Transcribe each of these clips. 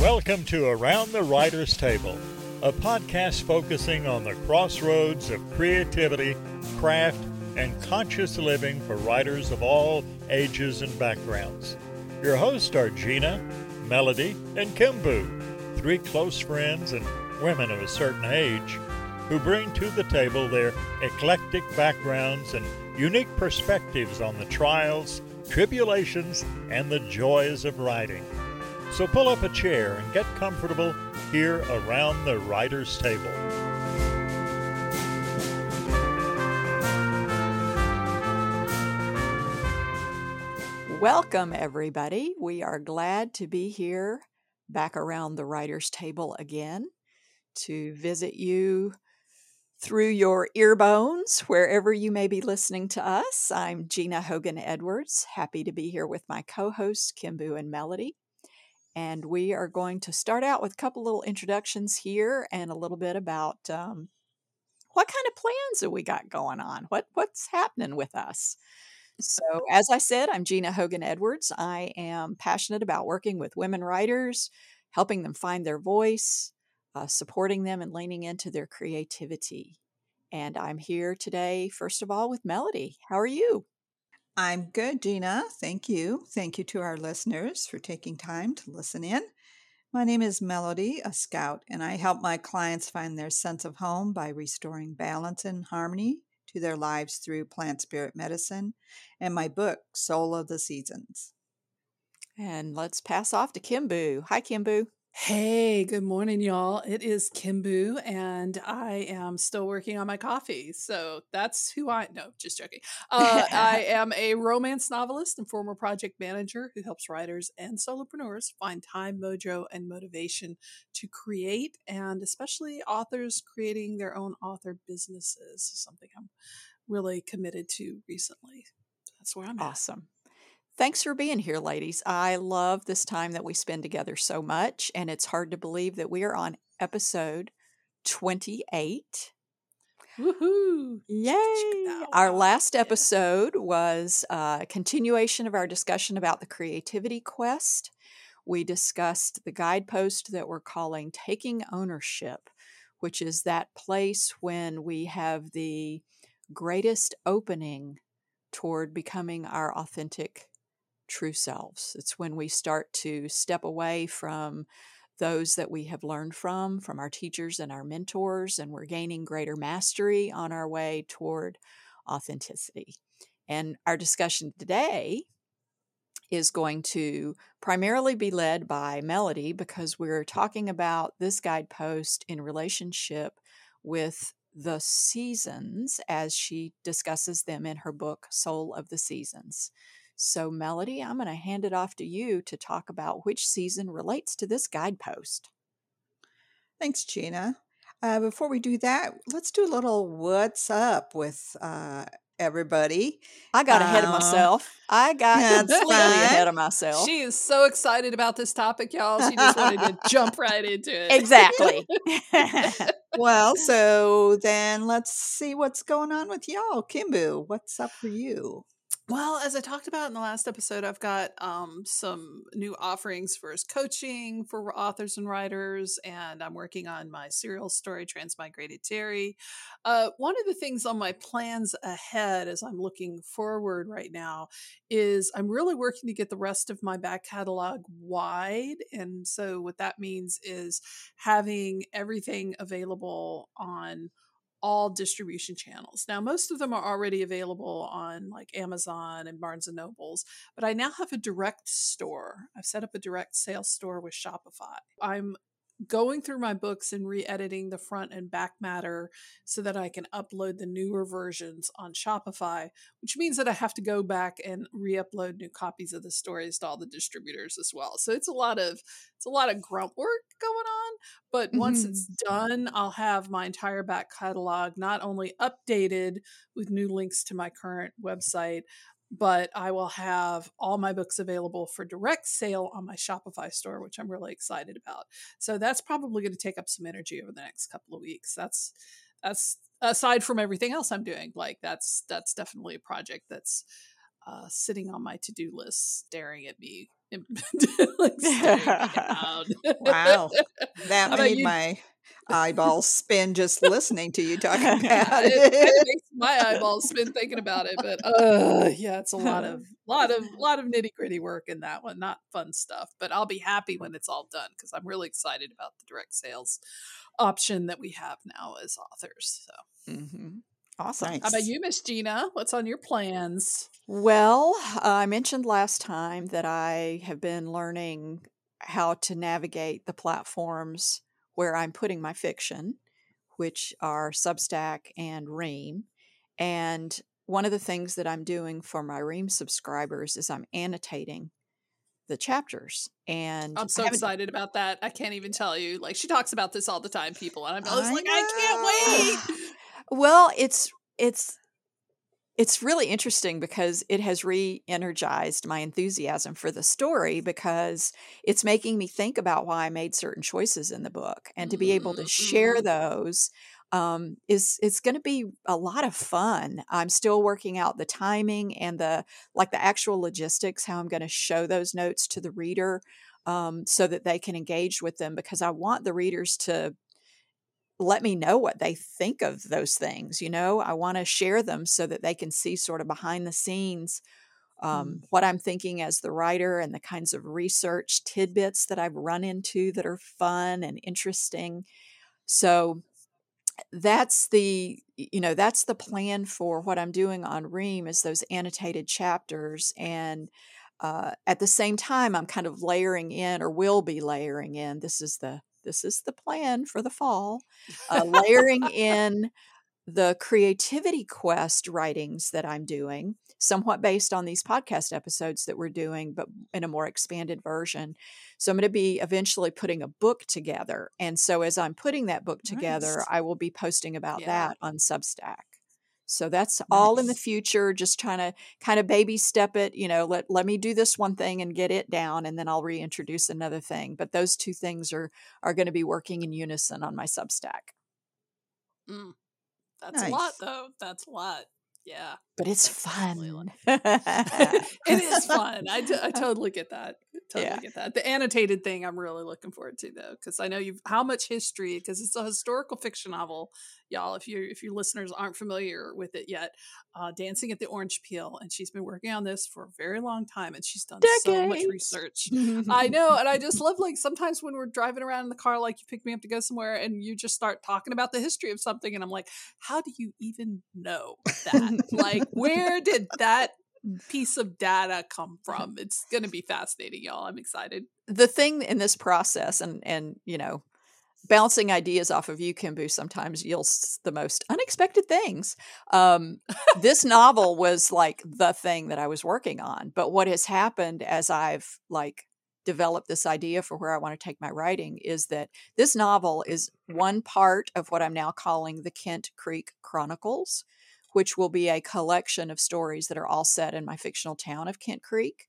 Welcome to Around the Writer's Table, a podcast focusing on the crossroads of creativity, craft, and conscious living for writers of all ages and backgrounds. Your hosts are Gina, Melody, and Kimbu, three close friends and women of a certain age who bring to the table their eclectic backgrounds and unique perspectives on the trials, tribulations, and the joys of writing. So pull up a chair and get comfortable here around the writer's table. Welcome, everybody. We are glad to be here back around the writer's table again to visit you through your earbones, wherever you may be listening to us. I'm Gina Hogan Edwards, happy to be here with my co hosts, Kimbu and Melody. And we are going to start out with a couple little introductions here and a little bit about um, what kind of plans have we got going on? What what's happening with us? So, as I said, I'm Gina Hogan Edwards. I am passionate about working with women writers, helping them find their voice, uh, supporting them and leaning into their creativity. And I'm here today, first of all, with Melody. How are you? I'm good, Gina. Thank you. Thank you to our listeners for taking time to listen in. My name is Melody, a scout, and I help my clients find their sense of home by restoring balance and harmony to their lives through plant spirit medicine and my book, Soul of the Seasons. And let's pass off to Kimbu. Hi, Kimbu. Hey, good morning, y'all. It is Kimbu, and I am still working on my coffee. So that's who I no, just joking. Uh, I am a romance novelist and former project manager who helps writers and solopreneurs find time, mojo, and motivation to create, and especially authors creating their own author businesses. Something I'm really committed to recently. That's where I'm at. Thanks for being here, ladies. I love this time that we spend together so much, and it's hard to believe that we are on episode 28. Woohoo! Yay! Our last episode was a continuation of our discussion about the creativity quest. We discussed the guidepost that we're calling Taking Ownership, which is that place when we have the greatest opening toward becoming our authentic true selves. It's when we start to step away from those that we have learned from, from our teachers and our mentors, and we're gaining greater mastery on our way toward authenticity. And our discussion today is going to primarily be led by Melody because we're talking about this guidepost in relationship with the seasons as she discusses them in her book, Soul of the Seasons. So, Melody, I'm going to hand it off to you to talk about which season relates to this guidepost. Thanks, Gina. Uh, before we do that, let's do a little what's up with uh, everybody. I got ahead of um, myself. I got completely ahead of myself. She is so excited about this topic, y'all. She just wanted to jump right into it. Exactly. well, so then let's see what's going on with y'all. Kimbu, what's up for you? Well, as I talked about in the last episode, I've got um, some new offerings for coaching for authors and writers, and I'm working on my serial story, Transmigrated Terry. Uh, one of the things on my plans ahead as I'm looking forward right now is I'm really working to get the rest of my back catalog wide. And so, what that means is having everything available on all distribution channels. Now, most of them are already available on like Amazon and Barnes and Nobles, but I now have a direct store. I've set up a direct sales store with Shopify. I'm going through my books and re-editing the front and back matter so that I can upload the newer versions on Shopify, which means that I have to go back and re-upload new copies of the stories to all the distributors as well. So it's a lot of it's a lot of grunt work going on, but mm-hmm. once it's mm-hmm. done, I'll have my entire back catalog not only updated with new links to my current website, but I will have all my books available for direct sale on my Shopify store, which I'm really excited about. So that's probably going to take up some energy over the next couple of weeks. That's that's aside from everything else I'm doing. Like that's that's definitely a project that's uh, sitting on my to-do list, staring at me. like staring me down. wow, that How made my eyeballs spin just listening to you talk about it, it. it makes my eyeballs spin thinking about it, but uh, yeah, it's a lot of lot of lot of nitty gritty work in that one. Not fun stuff, but I'll be happy when it's all done because I'm really excited about the direct sales option that we have now as authors. So, hmm Awesome. How about you, Miss Gina? What's on your plans? Well, uh, I mentioned last time that I have been learning how to navigate the platforms where I'm putting my fiction, which are Substack and Ream. And one of the things that I'm doing for my Ream subscribers is I'm annotating the chapters. And I'm so excited about that. I can't even tell you. Like she talks about this all the time, people, and I'm always I like, I can't wait. Well, it's it's it's really interesting because it has re-energized my enthusiasm for the story because it's making me think about why I made certain choices in the book and to be able to share Mhm. those um, is it's going to be a lot of fun. I'm still working out the timing and the like the actual logistics, how I'm going to show those notes to the reader um, so that they can engage with them because I want the readers to let me know what they think of those things you know? I want to share them so that they can see sort of behind the scenes um, what i'm thinking as the writer and the kinds of research tidbits that i've run into that are fun and interesting. So that's the you know that's the plan for what i'm doing on ream is those annotated chapters and uh, at the same time i'm kind of layering in or will be layering in this is the this is the plan for the fall uh, layering in the creativity quest writings that i'm doing somewhat based on these podcast episodes that we're doing but in a more expanded version so i'm going to be eventually putting a book together and so as i'm putting that book together Nice. i will be posting about Yeah. that on substack so that's all in the future just trying to kind of baby step it you know let, let me do this one thing and get it down and then i'll reintroduce another thing but those two things are are going to be working in unison on my substack Mm. That's a lot, though. That's a lot. Yeah. but it's fun it is fun. I, t- I totally get that. Totally Yeah. get that. The annotated thing, I'm really looking forward to though, because I know you've how much history because it's a historical fiction novel, y'all. If you if your listeners aren't familiar with it yet, uh, Dancing at the Orange Peel, and she's been working on this for a very long time, and she's done so much research. I know, and I just love like sometimes when we're driving around in the car, like you pick me up to go somewhere, and you just start talking about the history of something, and I'm like, how do you even know that? like, where did that piece of data come from? It's going to be fascinating, y'all. I'm excited. the thing in this process and and you know bouncing ideas off of you kimbu sometimes yields the most unexpected things um, this novel was like the thing that i was working on but what has happened as i've like developed this idea for where i want to take my writing is that this novel is one part of what i'm now calling the kent creek chronicles which will be a collection of stories that are all set in my fictional town of kent creek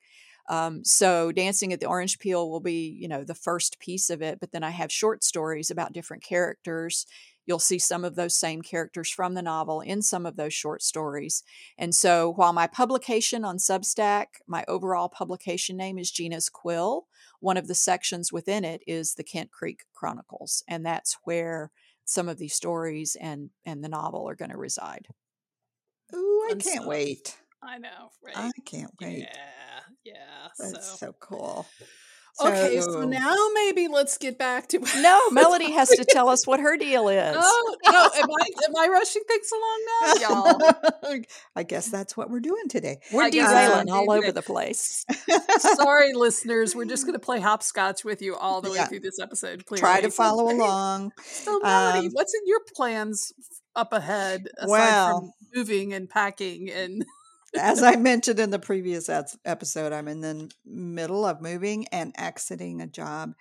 um, so dancing at the orange peel will be, you know, the first piece of it. But then I have short stories about different characters. You'll see some of those same characters from the novel in some of those short stories. And so while my publication on Substack, my overall publication name is Gina's Quill, one of the sections within it is the Kent Creek Chronicles. And that's where some of these stories and and the novel are going to reside. Ooh, I Fun can't stuff. wait. I know, right? I can't wait. Yeah, yeah. That's so. so cool. okay, so now maybe let's get back to No, Melody has to tell us what her deal is. Oh no! Am I am I rushing things along now, y'all? I guess that's what we're doing today. We're I derailing all over the place. Sorry, listeners. We're just going to play hopscotch with you all the way Yeah. through this episode. Please Try to follow along. So, Melody, Um, what's in your plans up ahead aside Well- from moving and packing and As I mentioned in the previous episode, I'm in the middle of moving and exiting a job.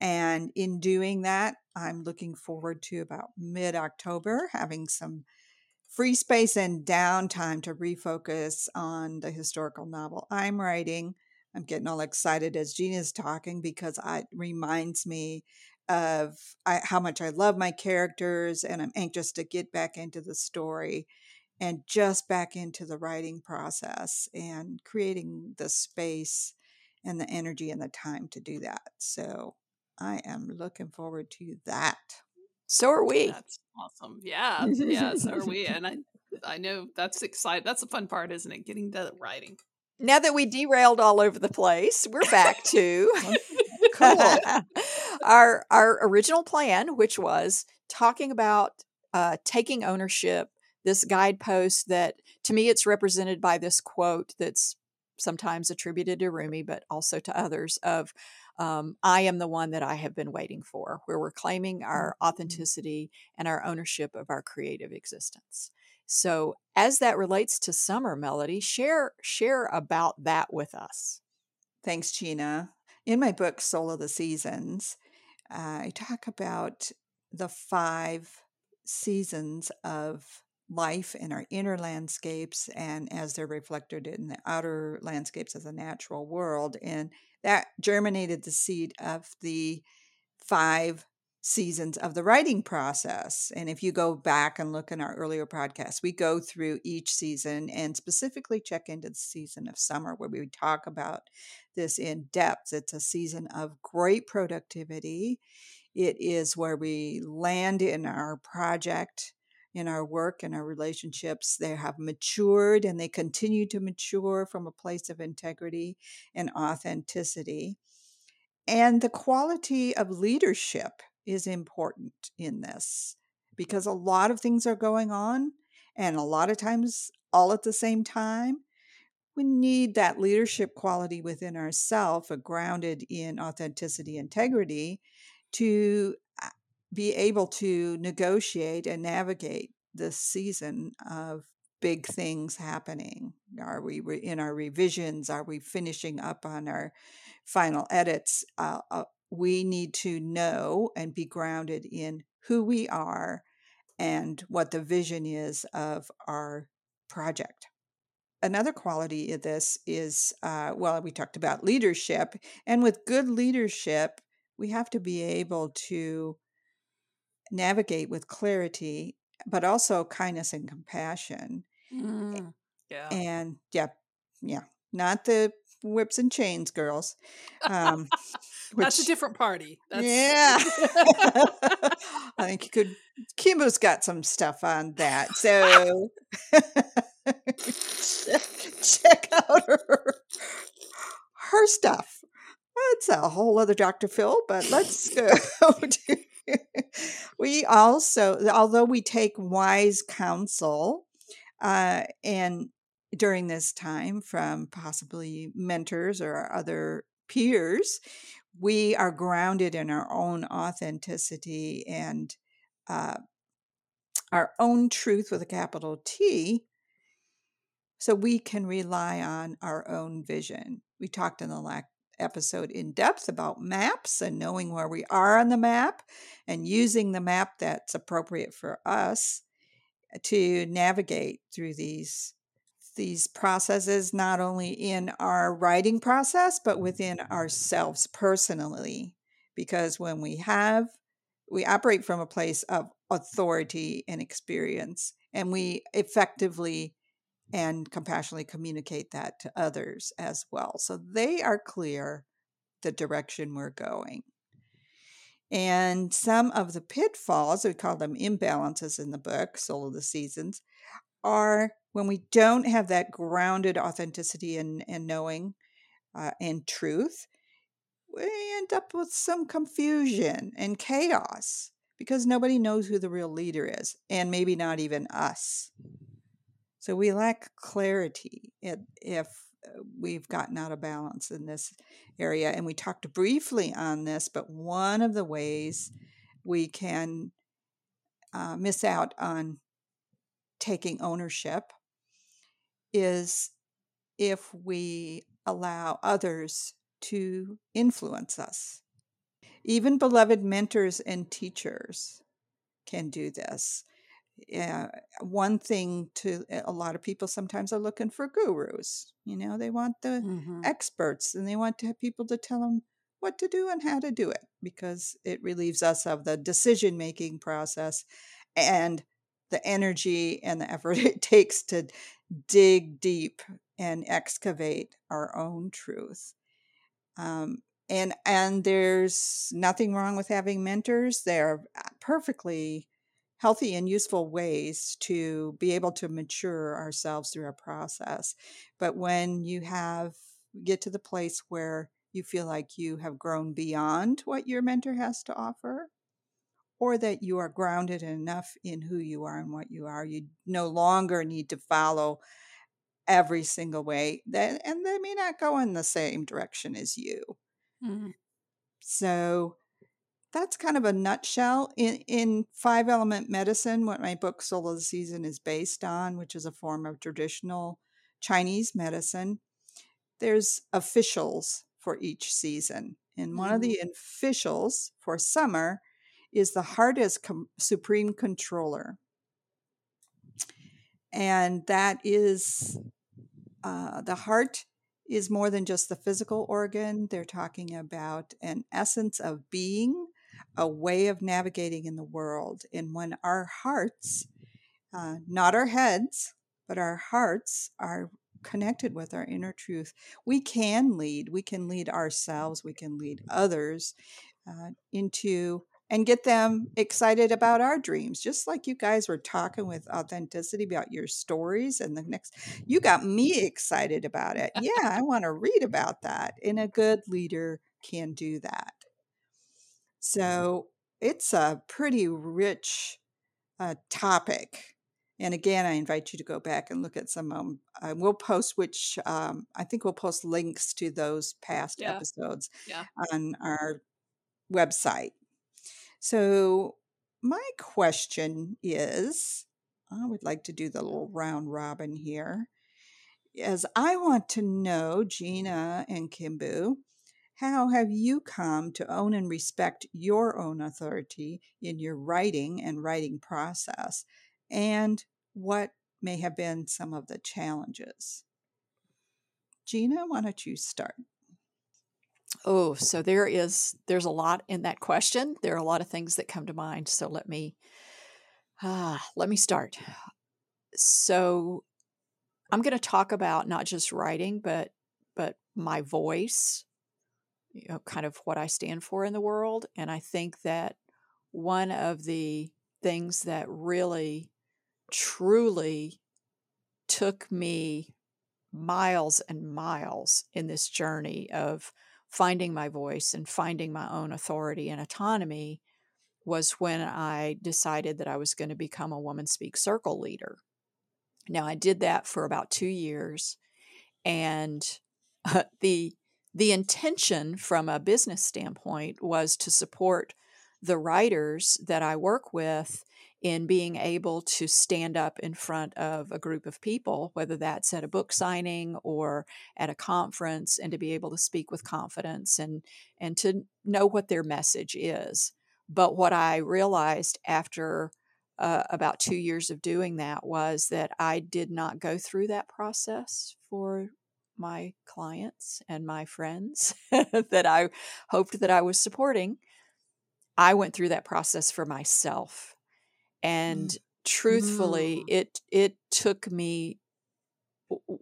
And in doing that, I'm looking forward to about mid October having some free space and downtime to refocus on the historical novel I'm writing. I'm getting all excited as Gina's talking because I, it reminds me of I, how much I love my characters and I'm anxious to get back into the story and just back into the writing process and creating the space and the energy and the time to do that. So I am looking forward to that. So are we. That's awesome. Yeah, yeah, so are we. And I, I know that's exciting. That's the fun part, isn't it? Getting to writing. Now that we derailed all over the place, we're back to Cool. our our original plan, which was talking about uh, taking ownership. This guidepost that, to me, it's represented by this quote that's sometimes attributed to Rumi, but also to others of um, I am the one that I have been waiting for, where we're claiming our Mhm. authenticity and our ownership of our creative existence. So, as that relates to summer melody, share share about that with us. Thanks, Gina. In my book, Soul of the Seasons, uh, I talk about the five seasons of life in our inner landscapes and as they're reflected in the outer landscapes of the natural world. And that germinated the seed of the five seasons of the writing process. And if you go back and look in our earlier podcasts, we go through each season and specifically check into the season of summer where we talk about this in depth. It's a season of great productivity. It is where we land in our project, in our work, in our relationships. They have matured and they continue to mature from a place of integrity and authenticity. And the quality of leadership is important in this because a lot of things are going on and a lot of times all at the same time we need that leadership quality within ourselves, grounded in authenticity, integrity, to uh, be able to negotiate and navigate this season of big things happening. Are we re- in our revisions? Are we finishing up on our final edits? Uh, uh, we need to know and be grounded in who we are and what the vision is of our project another quality of this is uh, well, we talked about leadership, and with good leadership, we have to be able to navigate with clarity, but also kindness and compassion. Mm, yeah. And yeah, yeah, not the whips and chains, girls. Um, which, That's a different party. That's, yeah. I think you could. Kimbu's got some stuff on that. So check, out her, her stuff. That's a whole other Dr. Phil, but let's go to. we also, although we take wise counsel, uh, and during this time from possibly mentors or other peers, we are grounded in our own authenticity and uh, our own truth with a capital T. So we can rely on our own vision. We talked in the last episode in depth about maps and knowing where we are on the map and using the map that's appropriate for us to navigate through these these processes not only in our writing process but within mm-hmm. ourselves personally because when we have we operate from a place of authority and experience and we effectively and compassionately communicate that to others as well. So they are clear the direction we're going. And some of the pitfalls we call them imbalances in the book soul of the seasons are when we don't have that grounded authenticity and, and knowing uh, and truth, we end up with some confusion and chaos because nobody knows who the real leader is, and maybe not even us. So we lack clarity if, uh, we've gotten out of balance in this area. And we talked briefly on this, but one of the ways we can uh, miss out on taking ownership is if we allow others to influence us. Even beloved mentors and teachers can do this. Yeah, one thing to a lot of people sometimes are looking for gurus. You know, they want the Mhm. experts and they want to have people to tell them what to do and how to do it because it relieves us of the decision making process and the energy and the effort it takes to dig deep and excavate our own truth. Um, and and there's nothing wrong with having mentors. They're uh, perfectly healthy and useful ways to be able to mature ourselves through our process. But when you have get to the place where you feel like you have grown beyond what your mentor has to offer, or that you are grounded enough in who you are and what you are, you no longer need to follow every single way that and they may not go in the same direction as you. Mm-hmm. So that's kind of a nutshell in in five element medicine what my book soul of the season is based on which is a form of traditional chinese medicine there's officials for each season and one mm. of the mm-hmm. officials for summer is the heart as com- supreme controller and that is uh, the heart is more than just the physical organ. They're talking about an essence of being a way of navigating in the world. And when our hearts, uh, not our heads, but our hearts are connected with our inner truth, we can lead. We can lead ourselves, we can lead others uh, into and get them excited about our dreams just like you guys were talking with authenticity about your stories and the next you got me excited about it yeah i want to read about that and a good leader can do that so it's a pretty rich uh, topic. And again, I invite you to go back and look at some. Um, uh, we'll post which um, I think we'll post links to those past yeah. episodes yeah. on our website. So, my question is I would like to do the little round robin here. As I want to know, Gina and Kimbu, how have you come to own and respect your own authority in your writing and writing process? And what may have been some of the challenges? Gina, why don't you start? Oh, so there is there's a lot in that question. There are a lot of things that come to mind. So let me ah, let me start. So I'm going to talk about not just writing, but but my voice you know, kind of what I stand for in the world. And I think that one of the things that really, truly took me miles and miles in this journey of finding my voice and finding my own authority and autonomy was when I decided that I was going to become a Woman Speak Circle leader. Now, I did that for about two years, and uh, the the intention from a business standpoint was to support the writers that I work with in being able to stand up in front of a group of people, whether that's at a book signing or at a conference, and to be able to speak with confidence and and to know what their message is. But what I realized after uh, about two years of doing that was that I did not go through that process for my clients and my friends that I hoped that I was supporting, I went through that process for myself. And mm. truthfully, mm. it it took me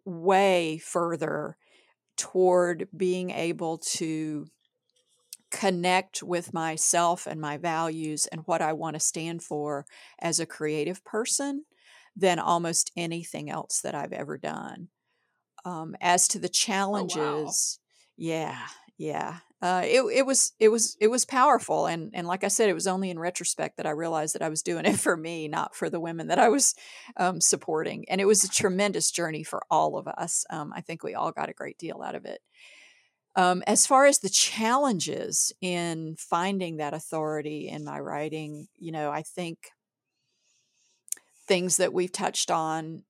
way further toward being able to connect with myself and my values and what I want to stand for as a creative person than almost anything else that I've ever done. Um, as to the challenges, oh, wow. yeah, yeah, uh, it it was it was it was powerful, and and like I said, it was only in retrospect that I realized that I was doing it for me, not for the women that I was um, supporting, and it was a tremendous journey for all of us. Um, I think we all got a great deal out of it. Um, as far as the challenges in finding that authority in my writing, you know, I think things that we've touched on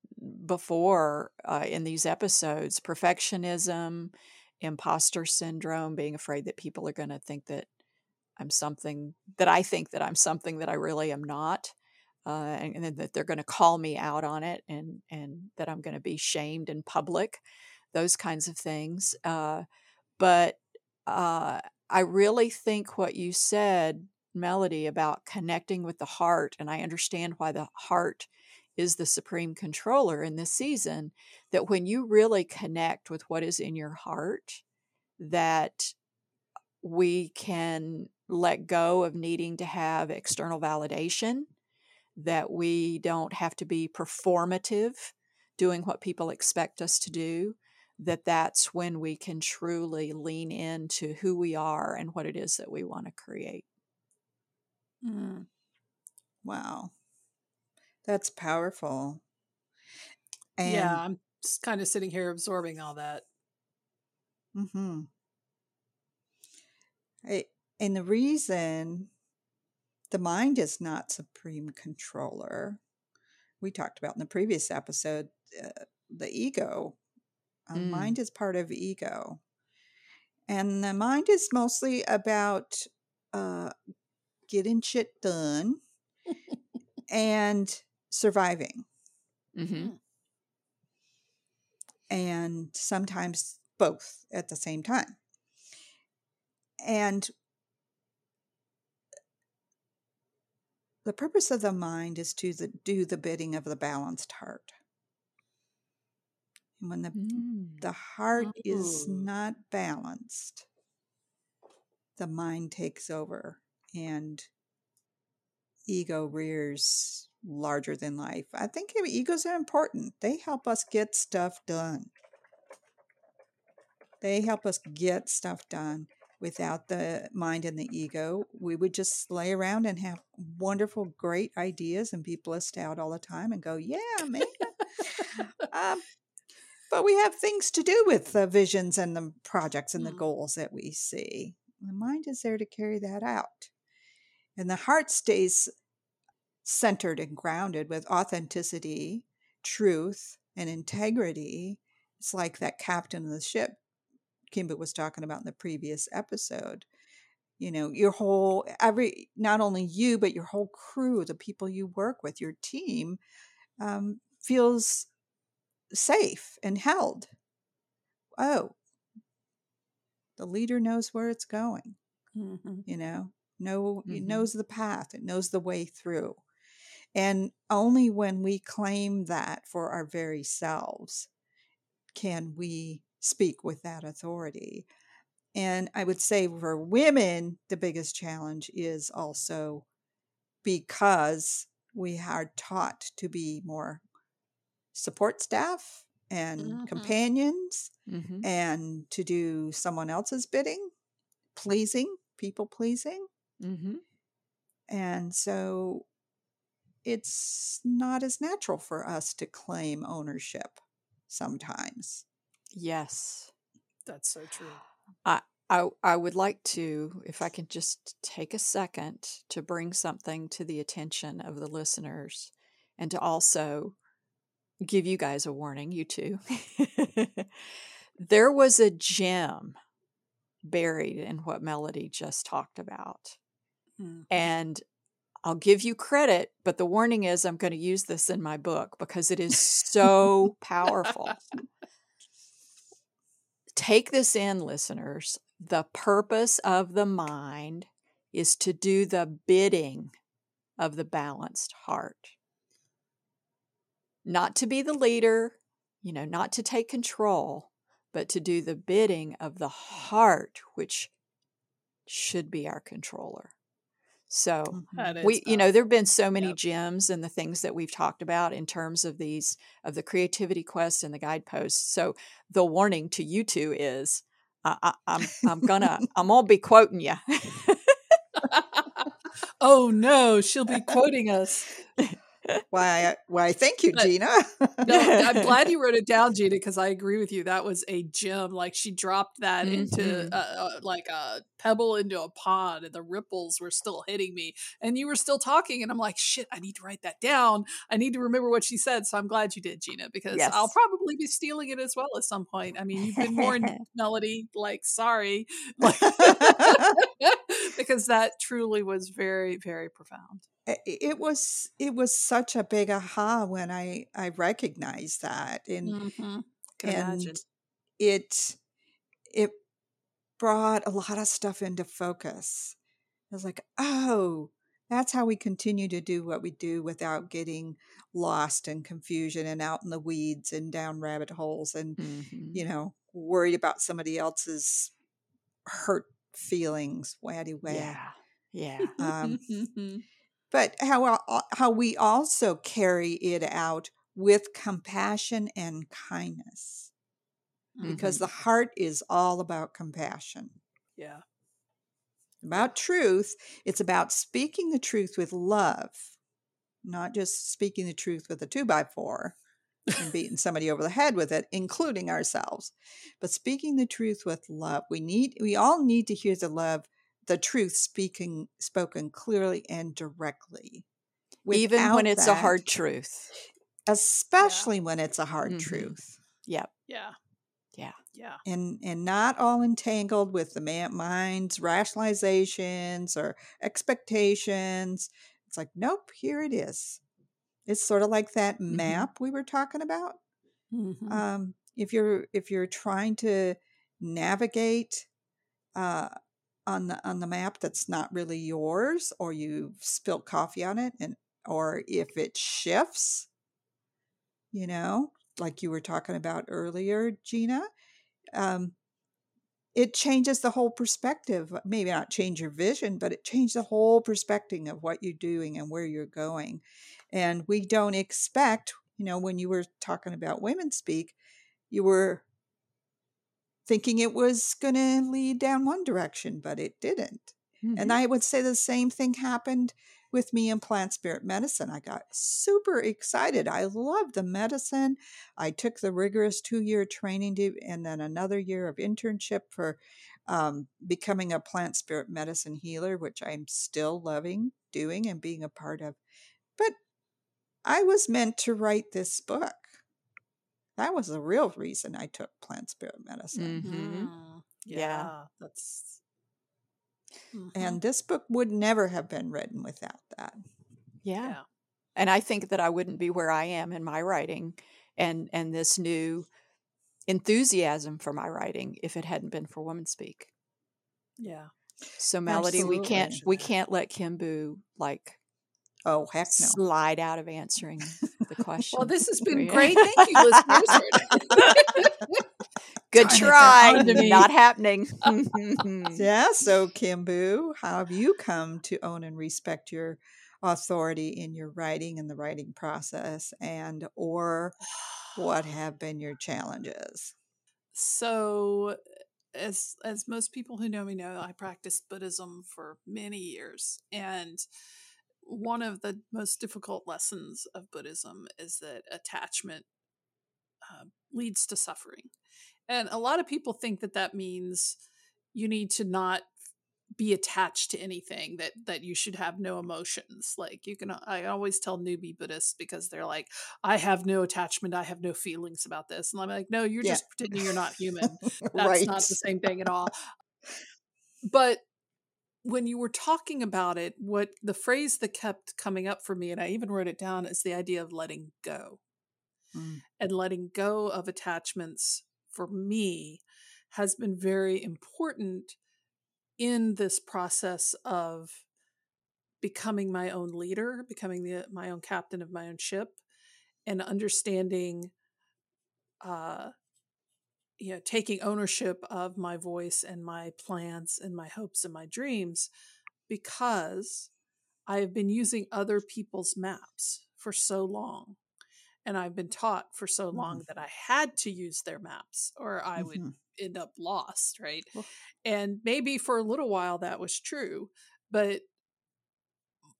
before uh, in these episodes perfectionism, imposter syndrome, being afraid that people are going to think that I'm something that I think that I'm something that I really am not. Uh, and, and that they're going to call me out on it and and that I'm going to be shamed in public, those kinds of things. Uh, but uh, I really think what you said Melody about connecting with the heart, and I understand why the heart is the supreme controller in this season, that when you really connect with what is in your heart, that we can let go of needing to have external validation, that we don't have to be performative, doing what people expect us to do, that that's when we can truly lean into who we are and what it is that we want to create. Mm. Wow. That's powerful. And yeah, I'm just kind of sitting here absorbing all that. Mm-hmm. And the reason the mind is not supreme controller, we talked about in the previous episode, uh, the ego. Uh, mm. Mind is part of ego. And the mind is mostly about uh, getting shit done and surviving. Mm-hmm. And sometimes both at the same time. And the purpose of the mind is to the, do the bidding of the balanced heart. And when the, mm. the heart oh. is not balanced, the mind takes over and ego rears larger than life. I think egos are important. They help us get stuff done. They help us get stuff done. Without the mind and the ego, we would just lay around and have wonderful, great ideas and be blissed out all the time and go, yeah, man. um, but we have things to do with the visions and the projects and the mm. goals that we see. The mind is there to carry that out. And the heart stays centered and grounded with authenticity, truth, and integrity. It's like that captain of the ship Kimbu was talking about in the previous episode. You know, your whole, every, not only you, but your whole crew, the people you work with, your team, um, feels safe and held. Oh, the leader knows where it's going. Mm-hmm. You know, know mm-hmm. it knows the path, it knows the way through. And only when we claim that for our very selves can we speak with that authority. And I would say for women, the biggest challenge is also because we are taught to be more support staff and mm-hmm. companions mm-hmm. and to do someone else's bidding, pleasing, people pleasing. Mm-hmm. And so it's not as natural for us to claim ownership sometimes. Yes. That's so true. I, I, I would like to, if I can just take a second to bring something to the attention of the listeners and to also give you guys a warning, you two. there was a gem buried in what Melody just talked about. Mm-hmm. And I'll give you credit, but the warning is I'm going to use this in my book because it is so powerful. Take this in, listeners. The purpose of the mind is to do the bidding of the balanced heart. Not to be the leader, you know, not to take control, but to do the bidding of the heart, which should be our controller. So we, you know, there have been so many yep. gems and the things that we've talked about in terms of these of the creativity quest and the guideposts. So the warning to you two is, I, I, I'm I'm gonna I'm gonna be quoting you. oh no, she'll be quoting us why, why, thank you, Gina. no, I'm glad you wrote it down, Gina, because I agree with you. That was a gem. Like she dropped that mm-hmm. into uh, uh, like a pebble into a pond, and the ripples were still hitting me. And you were still talking, and I'm like, shit, I need to write that down. I need to remember what she said. So I'm glad you did, Gina, because yes. I'll probably be stealing it as well at some point. I mean, you've been warned, Melody. Like, sorry, like, because that truly was very, very profound it was it was such a big aha when I I recognized that and mm-hmm. and imagine. it it brought a lot of stuff into focus I was like, oh, that's how we continue to do what we do without getting lost and confusion and out in the weeds and down rabbit holes and, Mhm. you know, worried about somebody else's hurt feelings. Waddy wad. Yeah. Yeah. Um, Mm-hmm. but how how we also carry it out with compassion and kindness because the heart is all about compassion yeah. about truth it's about speaking the truth with love not just speaking the truth with a two by four and beating somebody over the head with it including ourselves but speaking the truth with love we need we all need to hear the love the truth speaking spoken clearly and directly Even when Without it's a hard truth. especially when it's a hard Mhm. truth Yep. Yeah. Yeah. Yeah. and and not all entangled with the man, mind's rationalizations or expectations it's like nope here it is it's sort of like that Mhm. map we were talking about Mhm. um, if you're if you're trying to navigate uh, on the on the map that's not really yours or you've spilled coffee on it and or if it shifts you know like you were talking about earlier gina um, it changes the whole perspective maybe not change your vision but it changes the whole perspective of what you're doing and where you're going and we don't expect you know when you were talking about women speak you were thinking it was going to lead down one direction but it didn't Mm-hmm. and I would say the same thing happened with me in plant spirit medicine. I got super excited. I loved the medicine. I took the rigorous two year training to, and then another year of internship for um, becoming a plant spirit medicine healer, which I'm still loving doing and being a part of. But I was meant to write this book. That was the real reason I took plant spirit medicine. Mhm. Mm. Yeah. Yeah. That's. Mhm. And this book would never have been written without that. Yeah. Yeah. And I think that I wouldn't be where I am in my writing and and this new enthusiasm for my writing if it hadn't been for Woman Speak. Yeah. So Melody, we can't we can't let Kimbu like Oh, heck no. slide out of answering the question. Well, this has been great. Thank you, listeners. Good try. that owned me. Not happening. Yeah, so Kimbu, how have you come to own and respect your authority in your writing and the writing process and or what have been your challenges? so as as most people who know me know i practiced buddhism for many years and one of the most difficult lessons of buddhism is that attachment uh, leads to suffering and a lot of people think that that means you need to not be attached to anything that that you should have no emotions like you can i always tell newbie buddhists because they're like i have no attachment i have no feelings about this and i'm like no you're Yeah. just pretending you're not human that's right. not the same thing at all but when you were talking about it what the phrase that kept coming up for me and i even wrote it down is the idea of letting go Mm. and letting go of attachments for me has been very important in this process of becoming my own leader, becoming the my own captain of my own ship, and understanding, uh, you know, taking ownership of my voice and my plans and my hopes and my dreams, because I have been using other people's maps for so long. And I've been taught for so long that I had to use their maps or I would Mhm. end up lost, right? Well- And maybe for a little while that was true, but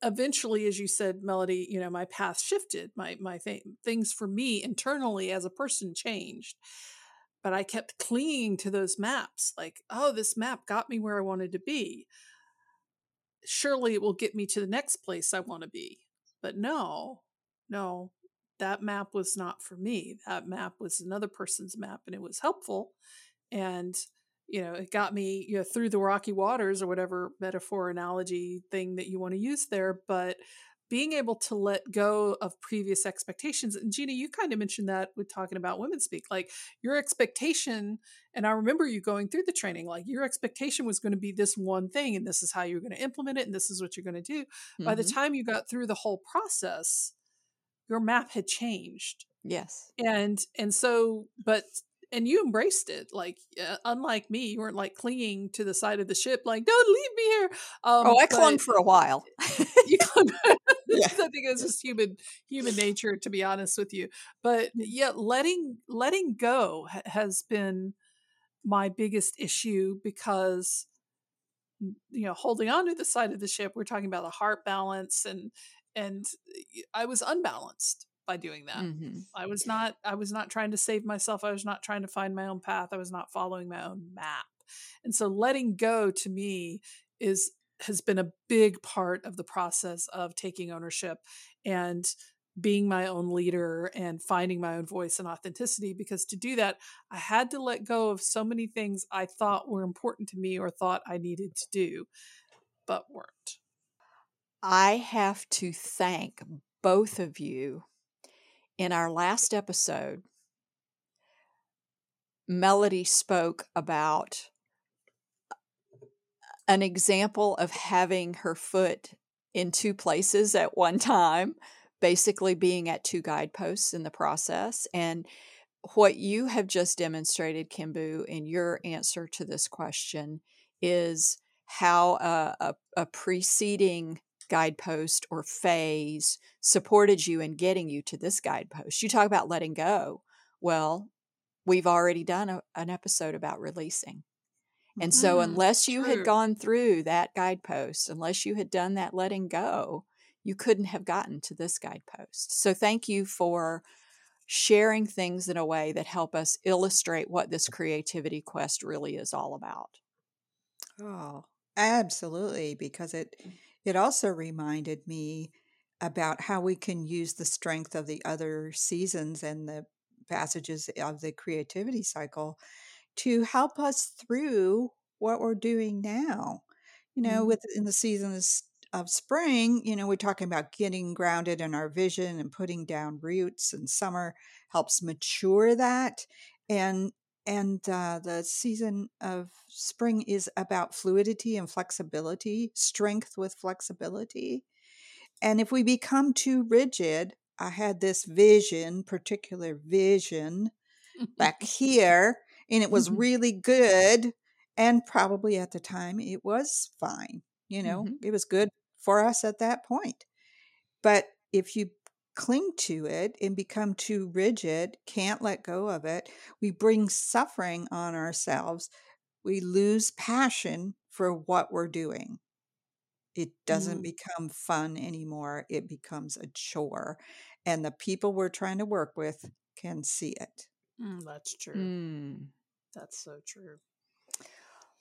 eventually as you said melody you know my path shifted. My my th- things for me internally as a person changed but i kept clinging to those maps like oh this map got me where i wanted to be. Surely it will get me to the next place i want to be. But no no that map was not for me that map was another person's map and it was helpful and you know it got me you know through the rocky waters or whatever metaphor analogy thing that you want to use there but being able to let go of previous expectations. And Gina, you kind of mentioned that with talking about women speak, like your expectation. And I remember you going through the training, like your expectation was going to be this one thing, and this is how you're going to implement it, and this is what you're going to do. Mm-hmm. By the mm-hmm. time you got through the whole process, your map had changed. Yes. And and so, but and you embraced it like uh, unlike me you weren't like clinging to the side of the ship like don't leave me here um, oh i clung for a while you clung yeah. i think it's just human human nature to be honest with you but mm. yeah letting letting go ha- has been my biggest issue because you know holding on to the side of the ship we're talking about the heart balance and and i was unbalanced by doing that. Mm-hmm. I was not I was not trying to save myself. I was not trying to find my own path. I was not following my own map. And so letting go to me is has been a big part of the process of taking ownership and being my own leader and finding my own voice and authenticity because to do that I had to let go of so many things I thought were important to me or thought I needed to do but weren't. I have to thank both of you in our last episode, Melody spoke about an example of having her foot in two places at one time, basically being at two guideposts in the process. And what you have just demonstrated, Kimbu, in your answer to this question is how a, a, a preceding guidepost or phase supported you in getting you to this guidepost. You talk about letting go. Well, we've already done a, an episode about releasing. And so, mm, unless you true. had gone through that guidepost, unless you had done that letting go, you couldn't have gotten to this guidepost. So, thank you for sharing things in a way that help us illustrate what this creativity quest really is all about. Oh, absolutely. Because it, it also reminded me about how we can use the strength of the other seasons and the passages of the creativity cycle to help us through what we're doing now. You know, mm-hmm. with in the seasons of spring, you know, we're talking about getting grounded in our vision and putting down roots, and summer helps mature that. And and uh, the season of spring is about fluidity and flexibility, strength with flexibility. And if we become too rigid, I had this vision, particular vision back here, and it was really good. And probably at the time it was fine. You know, mm-hmm. it was good for us at that point. But if you cling to it and become too rigid, can't let go of it, we bring suffering on ourselves. We lose passion for what we're doing. It doesn't mm. become fun anymore. It becomes a chore. And the people we're trying to work with can see it. Mm, that's true. Mm. That's so true.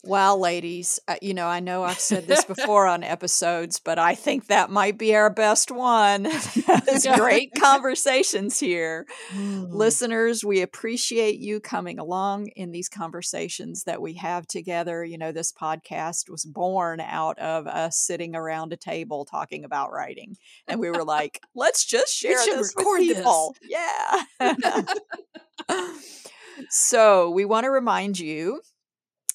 Well, ladies, uh, you know, I know I've said this before on episodes, but I think that might be our best one. There's great conversations here. Mm. Listeners, we appreciate you coming along in these conversations that we have together. You know, this podcast was born out of us sitting around a table talking about writing. And we were like, let's just share this with people. This. Yeah. so we want to remind you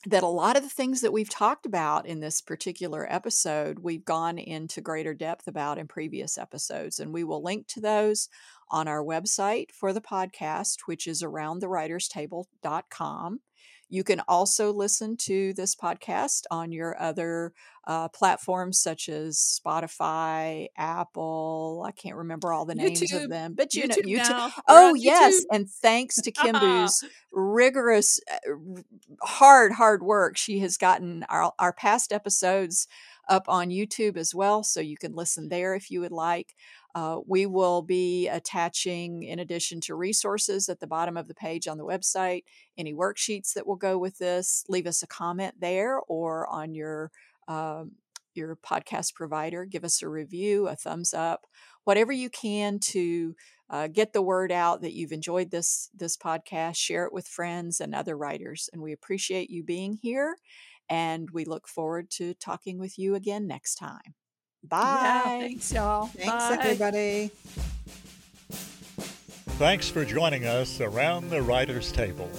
that a lot of the things that we've talked about in this particular episode, we've gone into greater depth about in previous episodes. And we will link to those on our website for the podcast, which is aroundthewriterstable.com. You can also listen to this podcast on your other uh, platforms such as Spotify, Apple. I can't remember all the names YouTube. of them, but you YouTube know, YouTube. Oh, yes. And thanks to Kimbu's rigorous, uh, hard, hard work, she has gotten our, our past episodes up on YouTube as well. So you can listen there if you would like. Uh, we will be attaching, in addition to resources at the bottom of the page on the website, any worksheets that will go with this. Leave us a comment there or on your um, your podcast provider. Give us a review, a thumbs up, whatever you can to uh, get the word out that you've enjoyed this this podcast. Share it with friends and other writers, and we appreciate you being here. And we look forward to talking with you again next time. Bye. Yeah, thanks, y'all. Thanks, Bye. everybody. Thanks for joining us around the writer's table.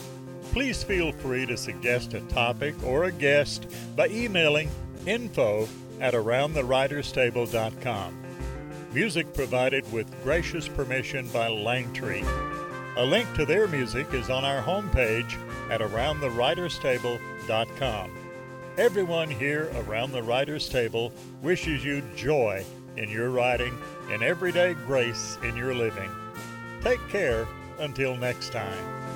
Please feel free to suggest a topic or a guest by emailing info at aroundthewriterstable.com. Music provided with gracious permission by Langtree. A link to their music is on our homepage at aroundthewriterstable.com. Everyone here around the writer's table wishes you joy in your writing and everyday grace in your living. Take care until next time.